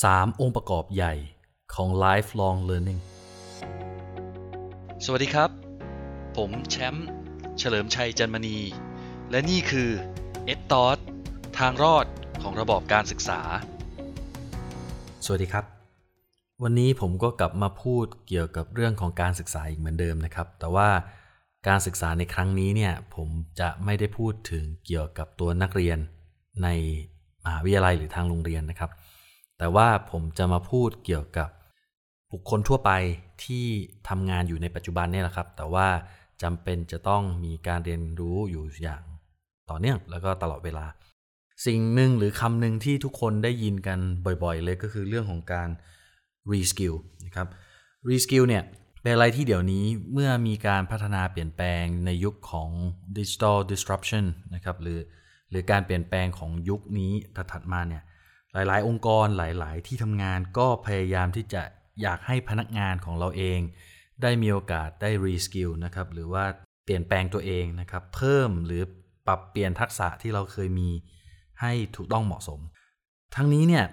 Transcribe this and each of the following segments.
3 องค์ประกอบใหญ่ของ lifelong learning สวัสดีครับ ผมแชมป์เฉลิมชัยจันมณี และนี่คือเอ็ดตอสทางรอดของระบอบการศึกษา สวัสดีครับ วันนี้ผมก็กลับมาพูดเกี่ยวกับเรื่องของการศึกษาอีกเหมือนเดิมนะครับ แต่ว่าการศึกษาในครั้งนี้เนี่ยผมจะไม่ได้พูดถึงเกี่ยวกับตัวนักเรียนในมหาวิทยาลัยหรือทางโรงเรียนนะครับ แต่ว่าผมจะมาพูดเกี่ยวกับบุคคลทั่วไปที่ทำงานอยู่ในปัจจุบันนี่แหละครับ แต่ว่าจำเป็นจะต้องมีการเรียนรู้อยู่อย่างต่อเนื่องแล้วก็ตลอดเวลา สิ่งหนึ่งหรือคำหนึ่งที่ทุกคนได้ยินกันบ่อยๆ เลยก็คือเรื่องของการ reskill นะครับ reskill เนี่ยเป็นอะไรที่เดี๋ยวนี้เมื่อมีการพัฒนาเปลี่ยนแปลงในยุคของ digital disruption นะครับหรือหรือการเปลี่ยนแปลงของยุคนี้ถัดมาเนี่ย หลาย ๆ องค์กรหลาย ๆ ที่ทำงานก็พยายามที่จะอยากให้พนักงานของเราเอง ได้มีโอกาสได้ reskill นะครับหรือว่าเปลี่ยนแปลงตัวเองนะครับเพิ่มหรือปรับเปลี่ยนทักษะที่เราเคยมีให้ถูกต้องเหมาะสม ทั้งนี้เนี่ย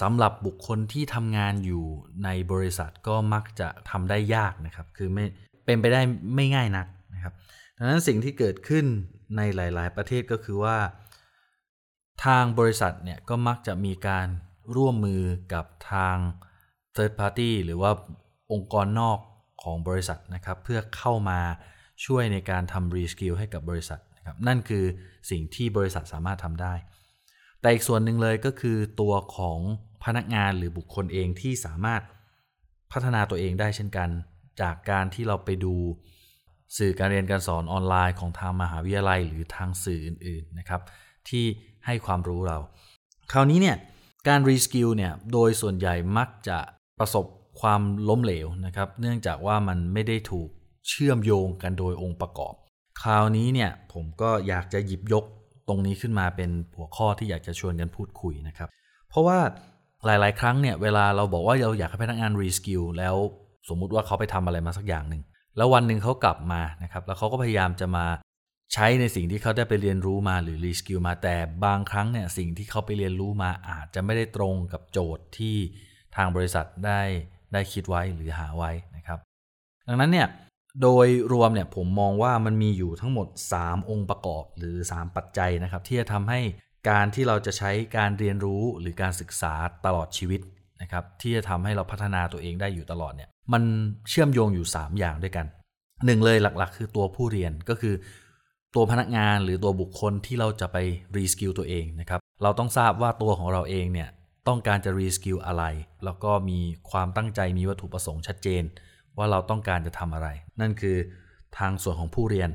สำหรับบุคคลที่ทำงานอยู่ในบริษัทก็มักจะทำได้ยากนะครับ คือไม่เป็นไปได้ไม่ง่ายนักนะครับดังนั้นสิ่งที่เกิดขึ้นในหลาย ๆ ประเทศก็คือว่า ทางบริษัทเนี่ยก็มักจะมีการร่วมมือกับทาง third party หรือว่าองค์กรนอกของบริษัทนะครับ เพื่อเข้ามาช่วยในการทำ reskill ให้กับบริษัทนะครับนั่นคือสิ่งที่บริษัทสามารถทำได้ แต่อีกส่วนหนึ่งเลยก็คือตัวของพนักงานหรือบุคคลเองที่สามารถพัฒนาตัวเองได้เช่นกัน จากการที่เราไปดูสื่อการเรียนการสอนออนไลน์ของทางมหาวิทยาลัย หรือทางสื่ออื่นๆนะครับ ที่ให้ความรู้เรา คราวนี้เนี่ยการ reskill เนี่ยโดยส่วนใหญ่มักจะประสบความล้มเหลวนะครับ เนื่องจากว่ามันไม่ได้ถูกเชื่อมโยงกันโดยองค์ประกอบ คราวนี้เนี่ยผมก็อยากจะหยิบยกตรงนี้ขึ้นมาเป็นหัวข้อที่อยากจะชวนกันพูดคุยนะครับ เพราะว่าหลาย ๆ ครั้งเนี่ยเวลาเราบอกว่าเราอยากให้พนักงาน reskill แล้วสมมุติว่าเขาไปทำอะไรมาสักอย่างหนึ่งแล้ววันหนึ่งเขากลับมานะครับแล้วเขาก็พยายามจะมา ใช้ในสิ่งที่เขาได้ไปเรียนรู้มาหรือ reskill มาแต่บางครั้งเนี่ยสิ่งที่เขาไปเรียนรู้มาอาจจะไม่ได้ตรงกับโจทย์ที่ทางบริษัทได้ได้คิดไว้หรือหาไว้นะครับ ดังนั้นเนี่ยโดยรวมเนี่ยผมมองว่ามันมีอยู่ทั้งหมด 3 องค์ประกอบหรือ 3 ปัจจัยนะครับ ที่จะทำให้การที่เราจะใช้การเรียนรู้หรือการศึกษาตลอดชีวิตนะครับที่จะทำให้เราพัฒนาตัวเองได้อยู่ตลอดเนี่ยมันเชื่อมโยงอยู่ 3 อย่างด้วยกันหนึ่งเลยหลักๆ คือตัวผู้เรียนก็คือ ตัวพนักงานหรือตัวบุคคลที่เราจะไป reskill ตัวเองนะครับ เราต้องทราบว่าตัวของเราเองเนี่ยต้องการจะ reskill อะไร แล้วก็มีความตั้งใจมีวัตถุประสงค์ชัดเจน ว่าเราต้องการจะทำอะไร นั่นคือทางส่วนของผู้เรียน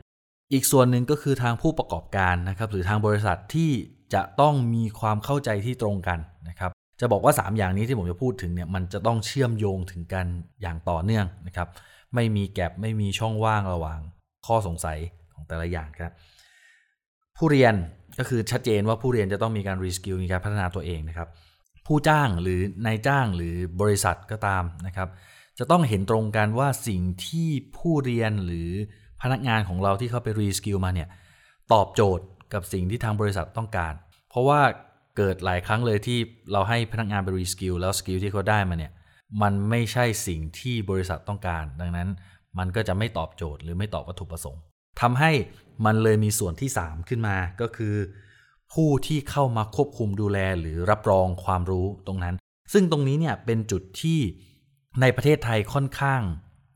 อีกส่วนหนึ่งก็คือทางผู้ประกอบการนะครับ หรือทางบริษัทที่จะต้องมีความเข้าใจที่ตรงกันนะครับ จะบอกว่า 3 อย่างนี้ที่ผมจะพูดถึงเนี่ยมันจะต้องเชื่อมโยงถึงกันอย่างต่อเนื่องนะครับ ไม่มีแกลบไม่มีช่องว่างระหว่าง ข้อสงสัย ของแต่ละอย่างครับ ผู้เรียนก็คือชัดเจนว่าผู้เรียนจะต้องมีการรีสกิลมีการพัฒนาตัวเองนะครับ ผู้จ้างหรือนายจ้างหรือบริษัทก็ตามนะครับ จะต้องเห็นตรงกันว่าสิ่งที่ผู้เรียนหรือพนักงานของเราที่เขาไป reskill มาเนี่ยตอบโจทย์กับสิ่งที่ทางบริษัทต้องการ เพราะว่าเกิดหลายครั้งเลยที่เราให้พนักงานไป reskill แล้ว skill ที่เขาได้มาเนี่ยมันไม่ใช่สิ่งที่บริษัทต้องการ ดังนั้นมันก็จะไม่ตอบโจทย์หรือไม่ตอบวัตถุประสงค์ ทำให้มันเลยมีส่วนที่ 3 ขึ้นมาก็คือ ผู้ที่เข้ามาควบคุมดูแลหรือรับรองความรู้ตรงนั้น ซึ่งตรงนี้เนี่ยเป็นจุดที่ในประเทศไทยค่อนข้าง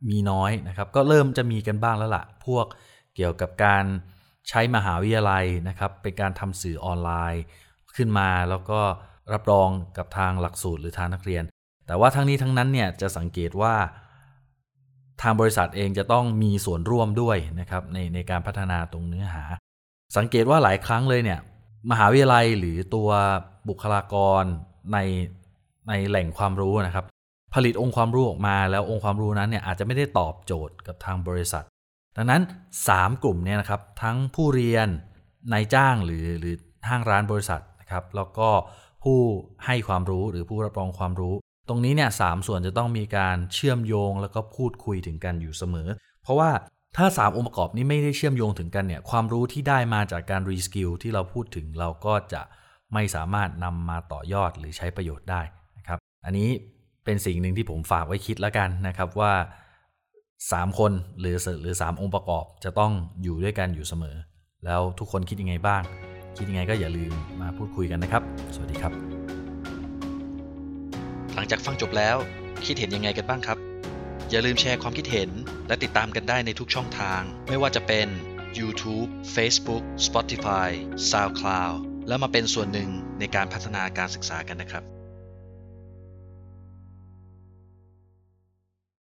มีน้อยนะครับ ก็เริ่มจะมีกันบ้างแล้วละ่ะ พวกเกี่ยวกับการใช้มหาวิทยาลัยนะครับ เป็นการทำสื่อออนไลน์ขึ้นมาแล้วก็รับรองกับทางหลักสูตรหรือทางนักเรียน แต่ว่าทั้งนี้ทั้งนั้นเนี่ยจะสังเกตว่า ทางบริษัทเองจะต้องมีส่วนร่วมด้วยนะครับในในการพัฒนาตรงเนื้อหา สังเกตว่าหลายครั้งเลยเนี่ยมหาวิทยาลัยหรือตัวบุคลากรในในแหล่งความรู้นะครับ ผลิตองค์ความรู้ออกมาแล้วองค์ความรู้นั้นเนี่ยอาจจะไม่ได้ตอบโจทย์กับทางบริษัท ดังนั้น 3 กลุ่มเนี่ยนะครับทั้งผู้เรียนนายจ้างหรือหรือห้างร้านบริษัทนะครับแล้วก็ผู้ให้ความรู้หรือผู้รับรองความรู้ ตรงนี้เนี่ยสส่วนจะต้องมีการเชื่อมโยงแล้วก็พูดคุยถึงกันอยู่เสมอ เพราะว่าถ้า 3 องค์ประกอบนี้ไม่ได้เชื่อมโยงถึงกันเนี่ยความรู้ที่ได้มาจากการรีสกิลที่เราพูดถึงเราก็จะไม่สามารถนำมาต่อยอดหรือใช้ประโยชน์ได้นะครับ อันนี้เป็นสิ่งหนึ่งที่ผมฝากไว้คิดแล้วกันนะครับว่า 3 คนหรือหรือ 3 องค์ประกอบจะต้องอยู่ด้วยกันอยู่เสมอ แล้วทุกคนคิดยังไงบ้าง คิดยังไงก็อย่าลืมมาพูดคุยกันนะครับ สวัสดีครับ ลังจากฟังจบแล้ว คิดเห็นยังไงกันบ้างครับ อย่าลืมแชร์ความคิดเห็น และติดตามกันได้ในทุกช่องทาง ไม่ว่าจะเป็น YouTube Facebook Spotify SoundCloud แล้วมาเป็นส่วนหนึ่งในการพัฒนาการศึกษากันนะครับ